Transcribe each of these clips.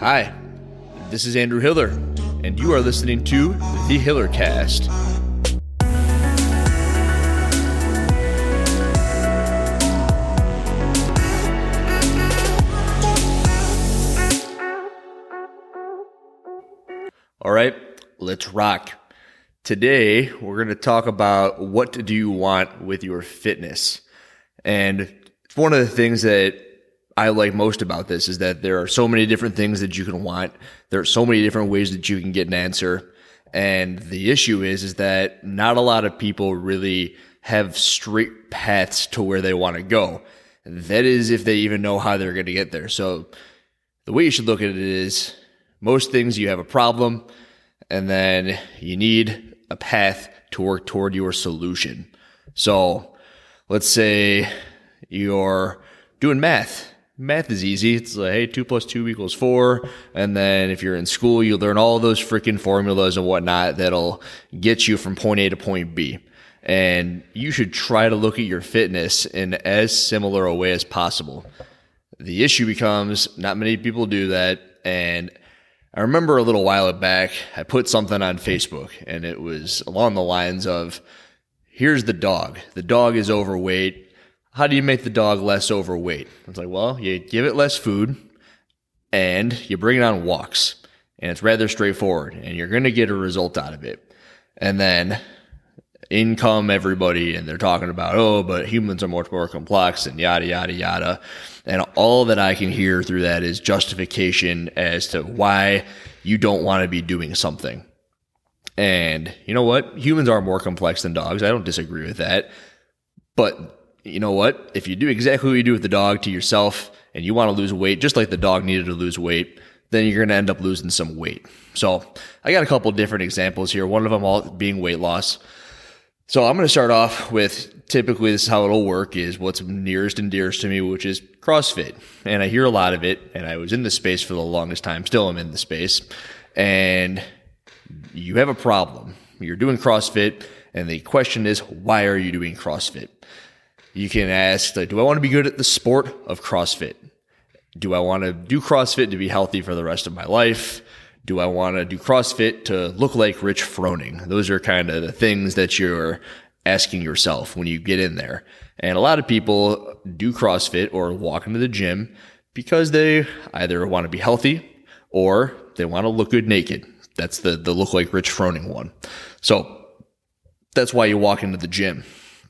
Hi, this is Andrew Hiller, and you are listening to the Hiller Cast. All right, let's rock. Today, we're going to talk about what do you want with your fitness. And it's one of the things that I like most about this is that there are so many different things that you can want. There are so many different ways that you can get an answer. And the issue is, is that not a lot of people really have straight paths to where they want to go. That is if they even know how they're going to get there. So the way you should look at it is most things you have a problem and then you need a path to work toward your solution. So let's say you're doing math math is easy. It's like, hey, two plus two equals four. And then if you're in school, you learn all those freaking formulas and whatnot that'll get you from point A to point B. And you should try to look at your fitness in as similar a way as possible. The issue becomes not many people do that. And I remember a little while back, I put something on Facebook and it was along the lines of, here's the dog. The dog is overweight how do you make the dog less overweight? It's like, well, you give it less food and you bring it on walks. And it's rather straightforward and you're going to get a result out of it. And then in come everybody and they're talking about, oh, but humans are much more complex and yada, yada, yada. And all that I can hear through that is justification as to why you don't want to be doing something. And you know what? Humans are more complex than dogs. I don't disagree with that. But you know what? If you do exactly what you do with the dog to yourself and you want to lose weight, just like the dog needed to lose weight, then you're going to end up losing some weight. So I got a couple different examples here. One of them all being weight loss. So I'm going to start off with typically this is how it'll work is what's nearest and dearest to me, which is CrossFit. And I hear a lot of it and I was in the space for the longest time. Still am in the space and you have a problem. You're doing CrossFit and the question is, why are you doing CrossFit? You can ask, like, do I want to be good at the sport of CrossFit? Do I want to do CrossFit to be healthy for the rest of my life? Do I want to do CrossFit to look like Rich Froning? Those are kind of the things that you're asking yourself when you get in there. And a lot of people do CrossFit or walk into the gym because they either want to be healthy or they want to look good naked. That's the, the look like Rich Froning one. So that's why you walk into the gym.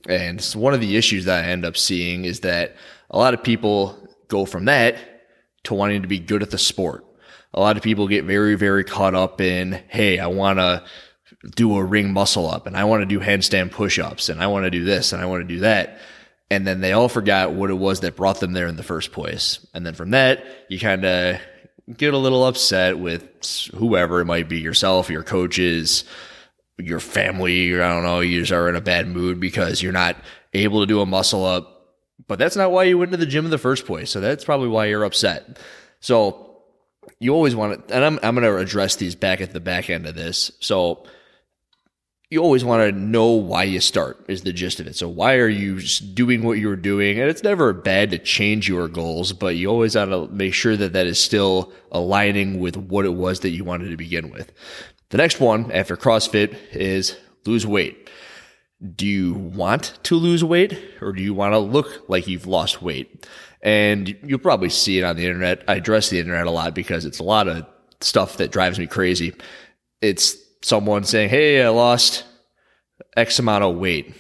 And one of the issues that I end up seeing is that a lot of people go from that to wanting to be good at the sport. A lot of people get very, very caught up in, hey, I want to do a ring muscle up and I want to do handstand push ups and I want to do this and I want to do that. And then they all forgot what it was that brought them there in the first place. And then from that, you kind of get a little upset with whoever it might be yourself, your coaches, your family, or I don't know, you just are in a bad mood because you're not able to do a muscle up. But that's not why you went to the gym in the first place. So that's probably why you're upset. So you always want to, and I'm, I'm going to address these back at the back end of this. So you always want to know why you start is the gist of it. So why are you doing what you're doing? And it's never bad to change your goals, but you always want to make sure that that is still aligning with what it was that you wanted to begin with. The next one after CrossFit is lose weight. Do you want to lose weight or do you want to look like you've lost weight? And you'll probably see it on the internet. I address the internet a lot because it's a lot of stuff that drives me crazy. It's someone saying, Hey, I lost X amount of weight.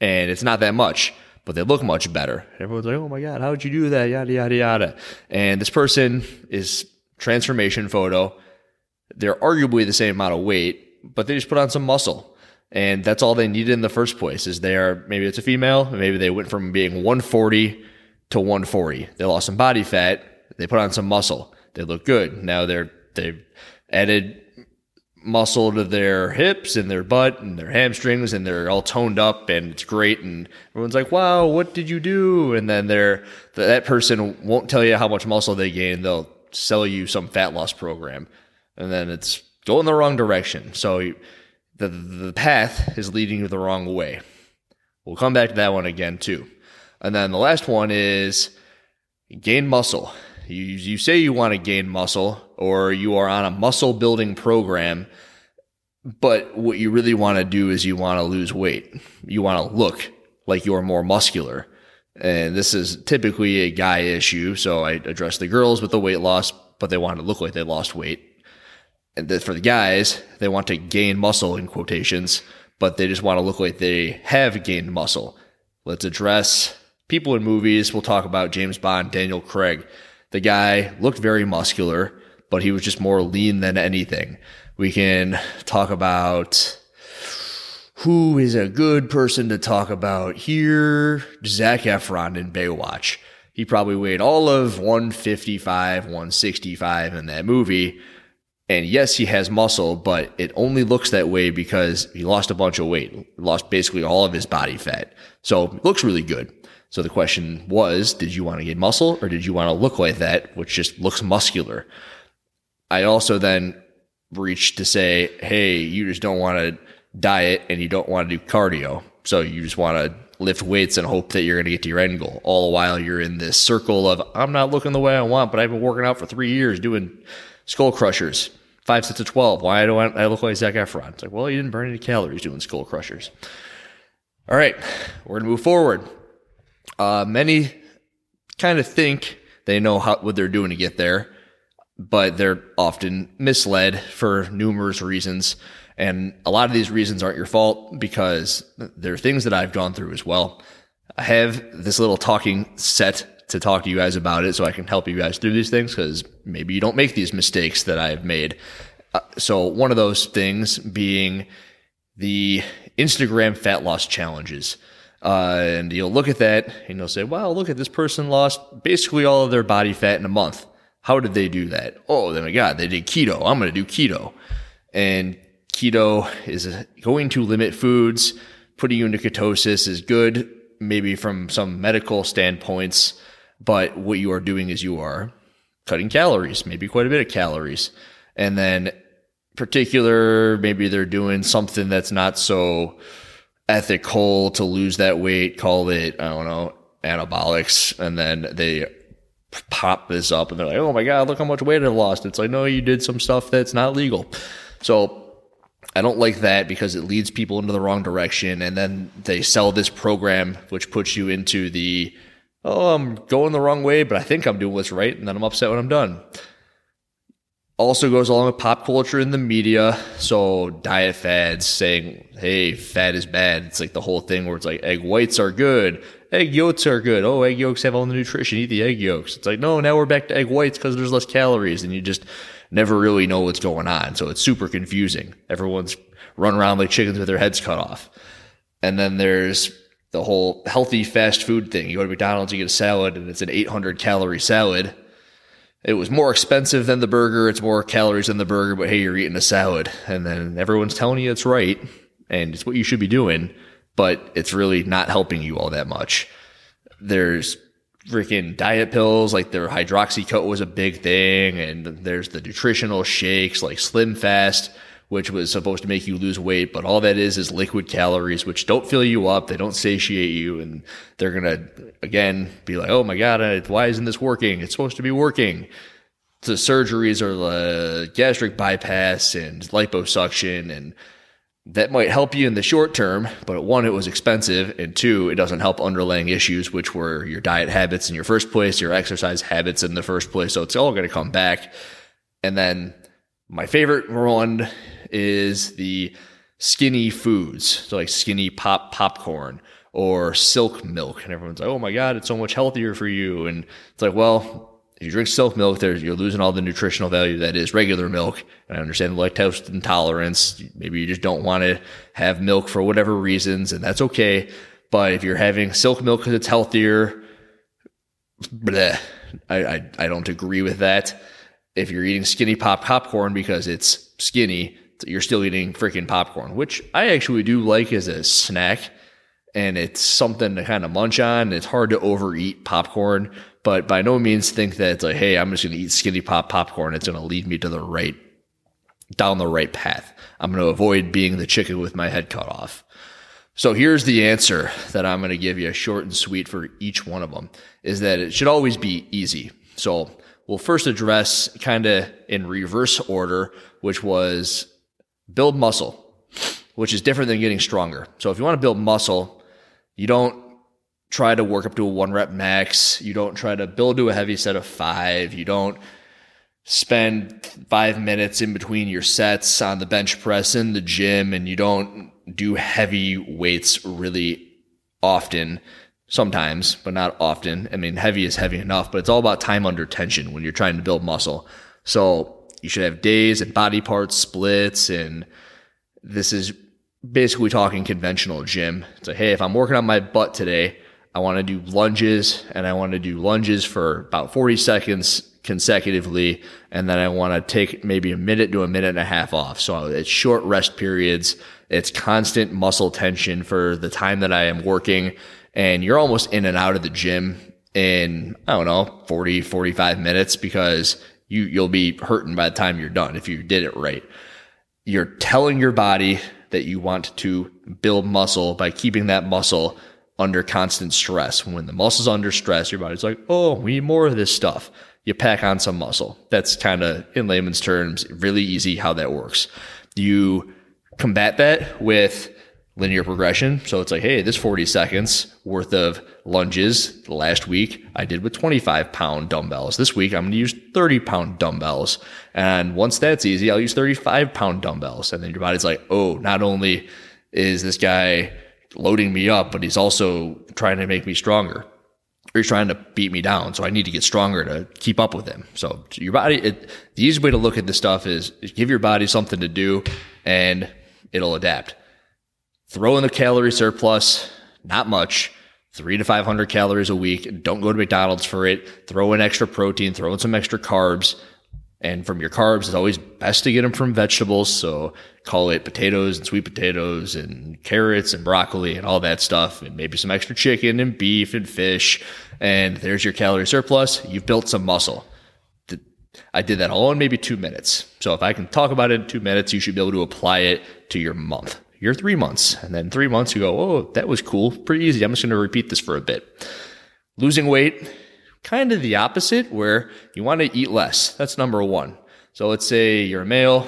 And it's not that much, but they look much better. Everyone's like, Oh my God, how would you do that? Yada, yada, yada. And this person is transformation photo they're arguably the same amount of weight, but they just put on some muscle. And that's all they needed in the first place is they are maybe it's a female, maybe they went from being 140 to 140. They lost some body fat, they put on some muscle. They look good. Now they're they've added muscle to their hips and their butt and their hamstrings and they're all toned up and it's great and everyone's like wow what did you do and then they're that person won't tell you how much muscle they gained they'll sell you some fat loss program and then it's going the wrong direction. So the the path is leading you the wrong way. We'll come back to that one again too. And then the last one is gain muscle. You, you say you want to gain muscle or you are on a muscle building program, but what you really want to do is you want to lose weight. You want to look like you're more muscular. And this is typically a guy issue. So I address the girls with the weight loss, but they want to look like they lost weight. And for the guys, they want to gain muscle in quotations, but they just want to look like they have gained muscle. Let's address people in movies. We'll talk about James Bond, Daniel Craig. The guy looked very muscular, but he was just more lean than anything. We can talk about who is a good person to talk about here. Zac Efron in Baywatch. He probably weighed all of 155, 165 in that movie. And yes, he has muscle, but it only looks that way because he lost a bunch of weight, lost basically all of his body fat. So it looks really good. So the question was, did you want to gain muscle or did you want to look like that, which just looks muscular? I also then reached to say, hey, you just don't want to diet and you don't want to do cardio. So you just want to lift weights and hope that you're going to get to your end goal. All the while you're in this circle of, I'm not looking the way I want, but I've been working out for three years doing skull crushers, five sets of 12. Why do I look like Zac Efron? It's like, well, you didn't burn any calories doing skull crushers. All right, we're going to move forward. Uh, many kind of think they know how, what they're doing to get there, but they're often misled for numerous reasons. And a lot of these reasons aren't your fault because there are things that I've gone through as well. I have this little talking set to talk to you guys about it so I can help you guys through these things because maybe you don't make these mistakes that I've made. Uh, so, one of those things being the Instagram fat loss challenges. Uh, and you'll look at that and you'll say, wow, look at this person lost basically all of their body fat in a month. How did they do that? Oh, then my God, they did keto. I'm going to do keto. And keto is going to limit foods. Putting you into ketosis is good, maybe from some medical standpoints, but what you are doing is you are cutting calories, maybe quite a bit of calories. And then particular, maybe they're doing something that's not so ethical to lose that weight, call it, I don't know, anabolics. And then they pop this up and they're like, oh my God, look how much weight I lost. It's like, no, you did some stuff that's not legal. So I don't like that because it leads people into the wrong direction. And then they sell this program, which puts you into the, oh, I'm going the wrong way, but I think I'm doing what's right. And then I'm upset when I'm done. Also goes along with pop culture in the media. So diet fads saying, hey, fat is bad. It's like the whole thing where it's like egg whites are good. Egg yolks are good. Oh, egg yolks have all the nutrition. Eat the egg yolks. It's like, no, now we're back to egg whites because there's less calories. And you just, never really know what's going on. So it's super confusing. Everyone's run around like chickens with their heads cut off. And then there's the whole healthy fast food thing. You go to McDonald's, you get a salad, and it's an 800 calorie salad. It was more expensive than the burger. It's more calories than the burger, but hey, you're eating a salad. And then everyone's telling you it's right and it's what you should be doing, but it's really not helping you all that much. There's freaking diet pills like their hydroxycut was a big thing and there's the nutritional shakes like slim fast which was supposed to make you lose weight but all that is is liquid calories which don't fill you up they don't satiate you and they're gonna again be like oh my god why isn't this working it's supposed to be working the surgeries are the gastric bypass and liposuction and that might help you in the short term, but one, it was expensive, and two, it doesn't help underlying issues, which were your diet habits in your first place, your exercise habits in the first place. So it's all going to come back. And then my favorite one is the skinny foods, so like skinny pop popcorn or silk milk, and everyone's like, "Oh my god, it's so much healthier for you." And it's like, well, if you drink silk milk, there's, you're losing all the nutritional value that is regular milk. And I understand the lactose intolerance. Maybe you just don't want to have milk for whatever reasons, and that's okay. But if you're having silk milk because it's healthier, bleh, I, I, I don't agree with that. If you're eating skinny pop popcorn because it's skinny, you're still eating freaking popcorn, which I actually do like as a snack. And it's something to kind of munch on. It's hard to overeat popcorn but by no means think that it's like, hey, I'm just going to eat skinny pop popcorn. It's going to lead me to the right, down the right path. I'm going to avoid being the chicken with my head cut off. So here's the answer that I'm going to give you, short and sweet for each one of them, is that it should always be easy. So we'll first address kind of in reverse order, which was build muscle, which is different than getting stronger. So if you want to build muscle, you don't try to work up to a one rep max. You don't try to build to a heavy set of five. You don't spend five minutes in between your sets on the bench press in the gym and you don't do heavy weights really often sometimes, but not often. I mean, heavy is heavy enough, but it's all about time under tension when you're trying to build muscle. So you should have days and body parts splits. And this is basically talking conventional gym. So, hey, if I'm working on my butt today, I want to do lunges and I want to do lunges for about 40 seconds consecutively. And then I want to take maybe a minute to a minute and a half off. So it's short rest periods. It's constant muscle tension for the time that I am working and you're almost in and out of the gym in, I don't know, 40, 45 minutes because you, you'll be hurting by the time you're done if you did it right. You're telling your body that you want to build muscle by keeping that muscle under constant stress. When the muscle's under stress, your body's like, oh, we need more of this stuff. You pack on some muscle. That's kind of, in layman's terms, really easy how that works. You combat that with linear progression. So it's like, hey, this 40 seconds worth of lunges last week I did with 25 pound dumbbells. This week I'm going to use 30 pound dumbbells. And once that's easy, I'll use 35 pound dumbbells. And then your body's like, oh, not only is this guy loading me up, but he's also trying to make me stronger. Or he's trying to beat me down. So I need to get stronger to keep up with him. So your body, it, the easiest way to look at this stuff is give your body something to do and it'll adapt throw in the calorie surplus, not much, three to 500 calories a week. Don't go to McDonald's for it. Throw in extra protein, throw in some extra carbs. And from your carbs, it's always best to get them from vegetables. So call it potatoes and sweet potatoes and carrots and broccoli and all that stuff. And maybe some extra chicken and beef and fish. And there's your calorie surplus. You've built some muscle. I did that all in maybe two minutes. So if I can talk about it in two minutes, you should be able to apply it to your month you're three months. And then three months, you go, oh, that was cool. Pretty easy. I'm just going to repeat this for a bit. Losing weight, kind of the opposite, where you want to eat less. That's number one. So let's say you're a male.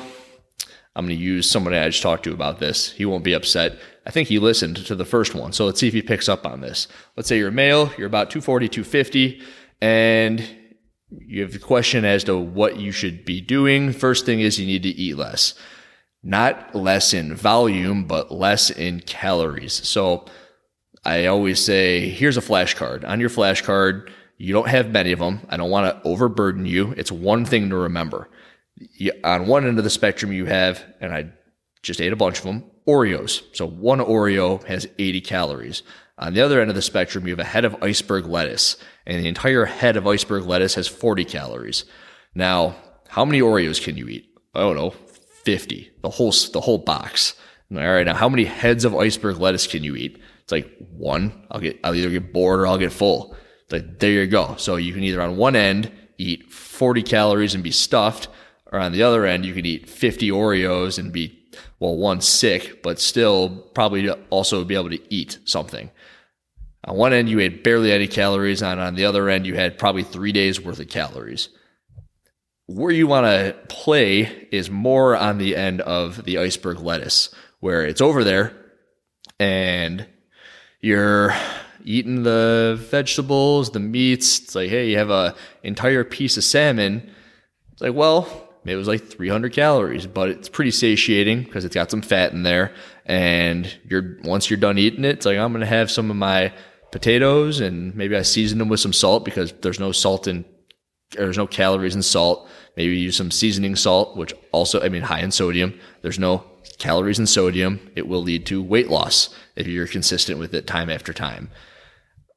I'm going to use someone I just talked to about this. He won't be upset. I think he listened to the first one. So let's see if he picks up on this. Let's say you're a male, you're about 240, 250, and you have the question as to what you should be doing. First thing is you need to eat less not less in volume, but less in calories. So I always say, here's a flashcard. On your flashcard, you don't have many of them. I don't want to overburden you. It's one thing to remember. You, on one end of the spectrum, you have, and I just ate a bunch of them, Oreos. So one Oreo has 80 calories. On the other end of the spectrum, you have a head of iceberg lettuce, and the entire head of iceberg lettuce has 40 calories. Now, how many Oreos can you eat? I don't know, 50, the whole, the whole box. All right. Now, how many heads of iceberg lettuce can you eat? It's like one. I'll get, I'll either get bored or I'll get full. It's like, there you go. So you can either on one end eat 40 calories and be stuffed, or on the other end, you can eat 50 Oreos and be, well, one sick, but still probably also be able to eat something. On one end, you ate barely any calories, and on the other end, you had probably three days worth of calories where you want to play is more on the end of the iceberg lettuce, where it's over there and you're eating the vegetables, the meats. It's like, hey, you have a entire piece of salmon. It's like, well, it was like 300 calories, but it's pretty satiating because it's got some fat in there. And you're once you're done eating it, it's like I'm gonna have some of my potatoes and maybe I season them with some salt because there's no salt in there's no calories in salt. Maybe use some seasoning salt, which also, I mean, high in sodium. There's no calories in sodium. It will lead to weight loss if you're consistent with it time after time.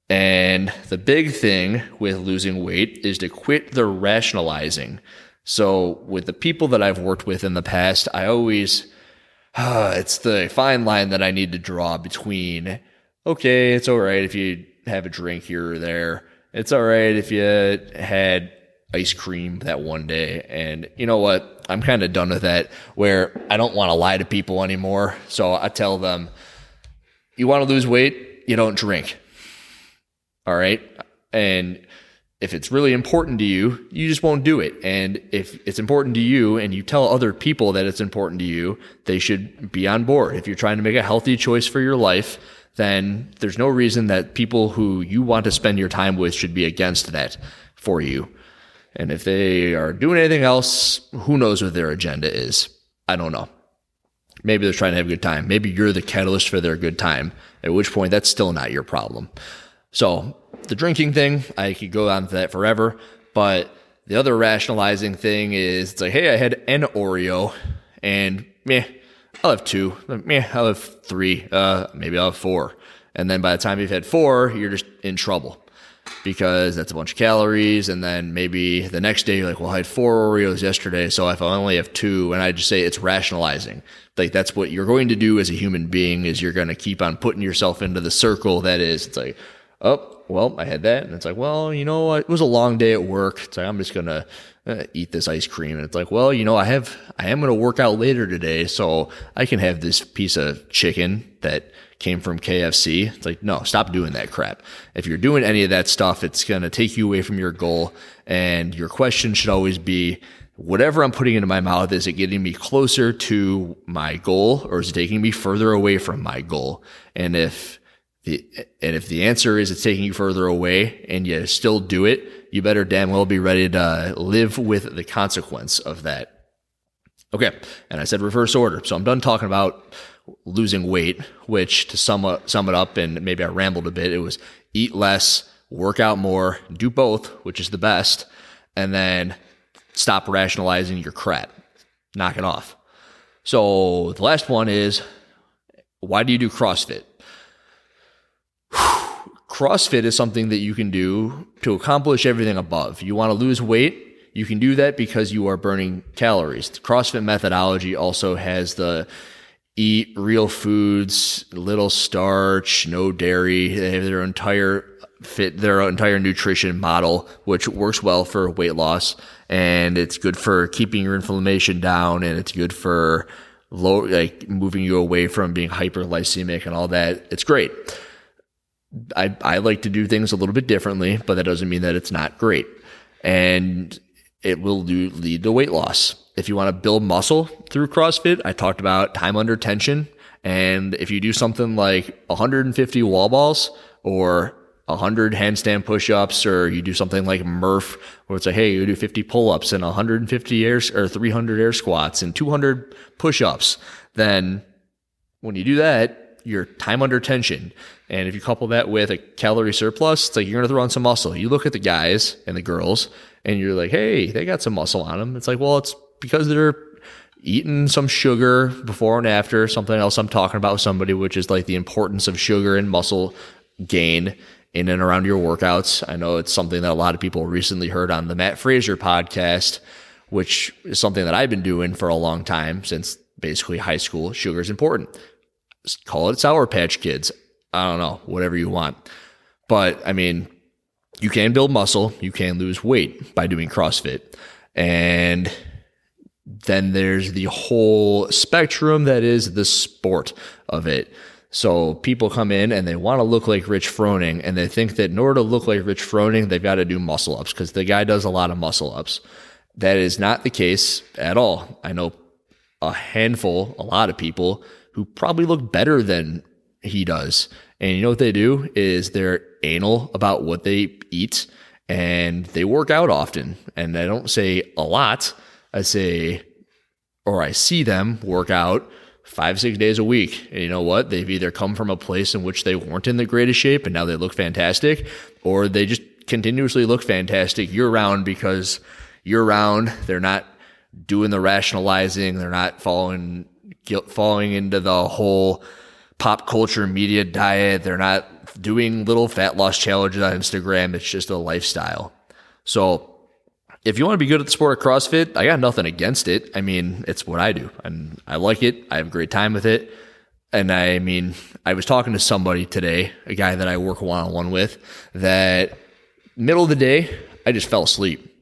And the big thing with losing weight is to quit the rationalizing. So with the people that I've worked with in the past, I always, uh, it's the fine line that I need to draw between, okay, it's all right if you have a drink here or there. It's all right if you had ice cream that one day. And you know what? I'm kind of done with that where I don't want to lie to people anymore. So I tell them, you want to lose weight? You don't drink. All right. And if it's really important to you, you just won't do it. And if it's important to you and you tell other people that it's important to you, they should be on board. If you're trying to make a healthy choice for your life, then there's no reason that people who you want to spend your time with should be against that for you. And if they are doing anything else, who knows what their agenda is? I don't know. Maybe they're trying to have a good time. Maybe you're the catalyst for their good time, at which point that's still not your problem. So the drinking thing, I could go on to that forever. But the other rationalizing thing is it's like, hey, I had an Oreo and meh, I'll have two. Meh, I'll have three. Uh, maybe I'll have four. And then by the time you've had four, you're just in trouble because that's a bunch of calories. And then maybe the next day, you're like, well, I had four Oreos yesterday. So if I only have two, and I just say it's rationalizing, like that's what you're going to do as a human being is you're going to keep on putting yourself into the circle that is, it's like, oh, well, I had that. And it's like, well, you know what? It was a long day at work. It's like, I'm just going to uh, eat this ice cream. And it's like, well, you know, I have, I am going to work out later today. So I can have this piece of chicken that came from KFC. It's like, no, stop doing that crap. If you're doing any of that stuff, it's going to take you away from your goal. And your question should always be, whatever I'm putting into my mouth, is it getting me closer to my goal or is it taking me further away from my goal? And if and if the answer is it's taking you further away and you still do it, you better damn well be ready to uh, live with the consequence of that. Okay. And I said reverse order. So I'm done talking about losing weight, which to sum, sum it up, and maybe I rambled a bit, it was eat less, work out more, do both, which is the best, and then stop rationalizing your crap. Knock it off. So the last one is why do you do CrossFit? CrossFit is something that you can do to accomplish everything above. You want to lose weight, you can do that because you are burning calories. The CrossFit methodology also has the eat real foods, little starch, no dairy. They have their entire fit their entire nutrition model, which works well for weight loss and it's good for keeping your inflammation down and it's good for low like moving you away from being hyperglycemic and all that. It's great. I, I like to do things a little bit differently, but that doesn't mean that it's not great. And it will do, lead to weight loss. If you want to build muscle through CrossFit, I talked about time under tension. And if you do something like 150 wall balls or 100 handstand push-ups or you do something like Murph where it's like, hey, you do 50 pull-ups and 150 air or 300 air squats and 200 push-ups, then when you do that, your time under tension. And if you couple that with a calorie surplus, it's like you're going to throw on some muscle. You look at the guys and the girls and you're like, hey, they got some muscle on them. It's like, well, it's because they're eating some sugar before and after. Something else I'm talking about with somebody, which is like the importance of sugar and muscle gain in and around your workouts. I know it's something that a lot of people recently heard on the Mat Fraser podcast, which is something that I've been doing for a long time since basically high school. Sugar is important. Call it Sour Patch Kids. I don't know, whatever you want. But I mean, you can build muscle, you can lose weight by doing CrossFit. And then there's the whole spectrum that is the sport of it. So people come in and they want to look like Rich Froning and they think that in order to look like Rich Froning, they've got to do muscle ups because the guy does a lot of muscle ups. That is not the case at all. I know a handful, a lot of people who probably look better than he does. And you know what they do is they're anal about what they eat and they work out often. And I don't say a lot. I say, or I see them work out five, six days a week. And you know what? They've either come from a place in which they weren't in the greatest shape and now they look fantastic, or they just continuously look fantastic year round because year round they're not doing the rationalizing, they're not following following into the whole pop culture media diet. They're not doing little fat loss challenges on Instagram. It's just a lifestyle. So if you want to be good at the sport of CrossFit, I got nothing against it. I mean, it's what I do and I like it. I have a great time with it. And I mean, I was talking to somebody today, a guy that I work one on one with, that middle of the day, I just fell asleep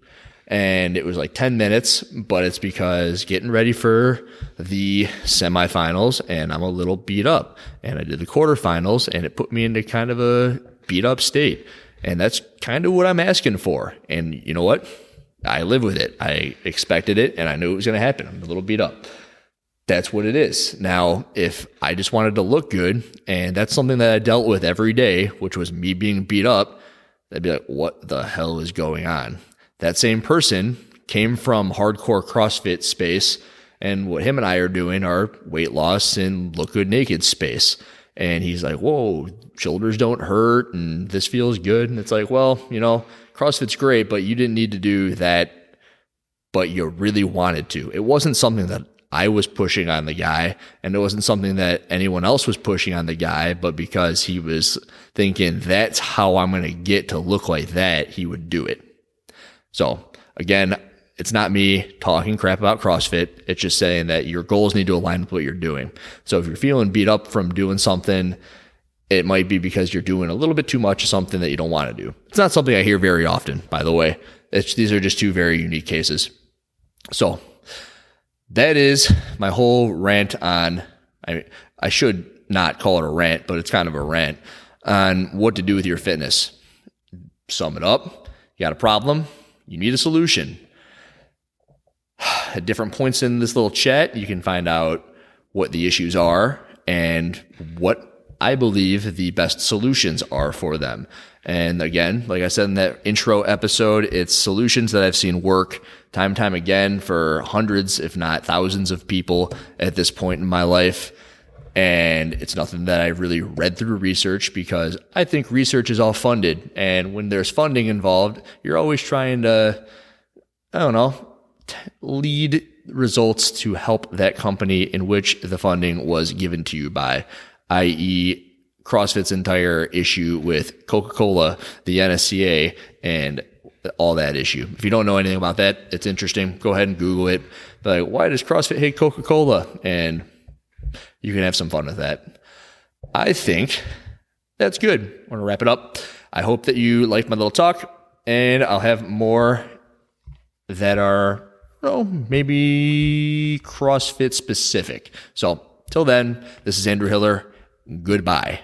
and it was like 10 minutes, but it's because getting ready for the semifinals and I'm a little beat up. And I did the quarterfinals and it put me into kind of a beat up state. And that's kind of what I'm asking for. And you know what? I live with it. I expected it and I knew it was going to happen. I'm a little beat up. That's what it is. Now, if I just wanted to look good and that's something that I dealt with every day, which was me being beat up, I'd be like, what the hell is going on? That same person came from hardcore CrossFit space and what him and I are doing are weight loss and look good naked space. And he's like, whoa, shoulders don't hurt and this feels good. And it's like, well, you know, CrossFit's great, but you didn't need to do that, but you really wanted to. It wasn't something that I was pushing on the guy, and it wasn't something that anyone else was pushing on the guy, but because he was thinking that's how I'm going to get to look like that, he would do it. So again, it's not me talking crap about CrossFit. It's just saying that your goals need to align with what you're doing. So if you're feeling beat up from doing something, it might be because you're doing a little bit too much of something that you don't want to do. It's not something I hear very often, by the way. It's, these are just two very unique cases. So that is my whole rant on, I, mean, I should not call it a rant, but it's kind of a rant on what to do with your fitness. Sum it up. You got a problem. You need a solution at different points in this little chat, you can find out what the issues are and what I believe the best solutions are for them. And again, like I said in that intro episode, it's solutions that I've seen work time and time again for hundreds, if not thousands of people at this point in my life. And it's nothing that I've really read through research because I think research is all funded. And when there's funding involved, you're always trying to, I don't know, lead results to help that company in which the funding was given to you by, i.e., CrossFit's entire issue with Coca Cola, the NSCA, and all that issue. If you don't know anything about that, it's interesting. Go ahead and Google it. But like, why does CrossFit hate Coca Cola? And you can have some fun with that. I think that's good. I want to wrap it up. I hope that you liked my little talk, and I'll have more that are know, maybe CrossFit specific. So till then, this is Andrew Hiller. Goodbye.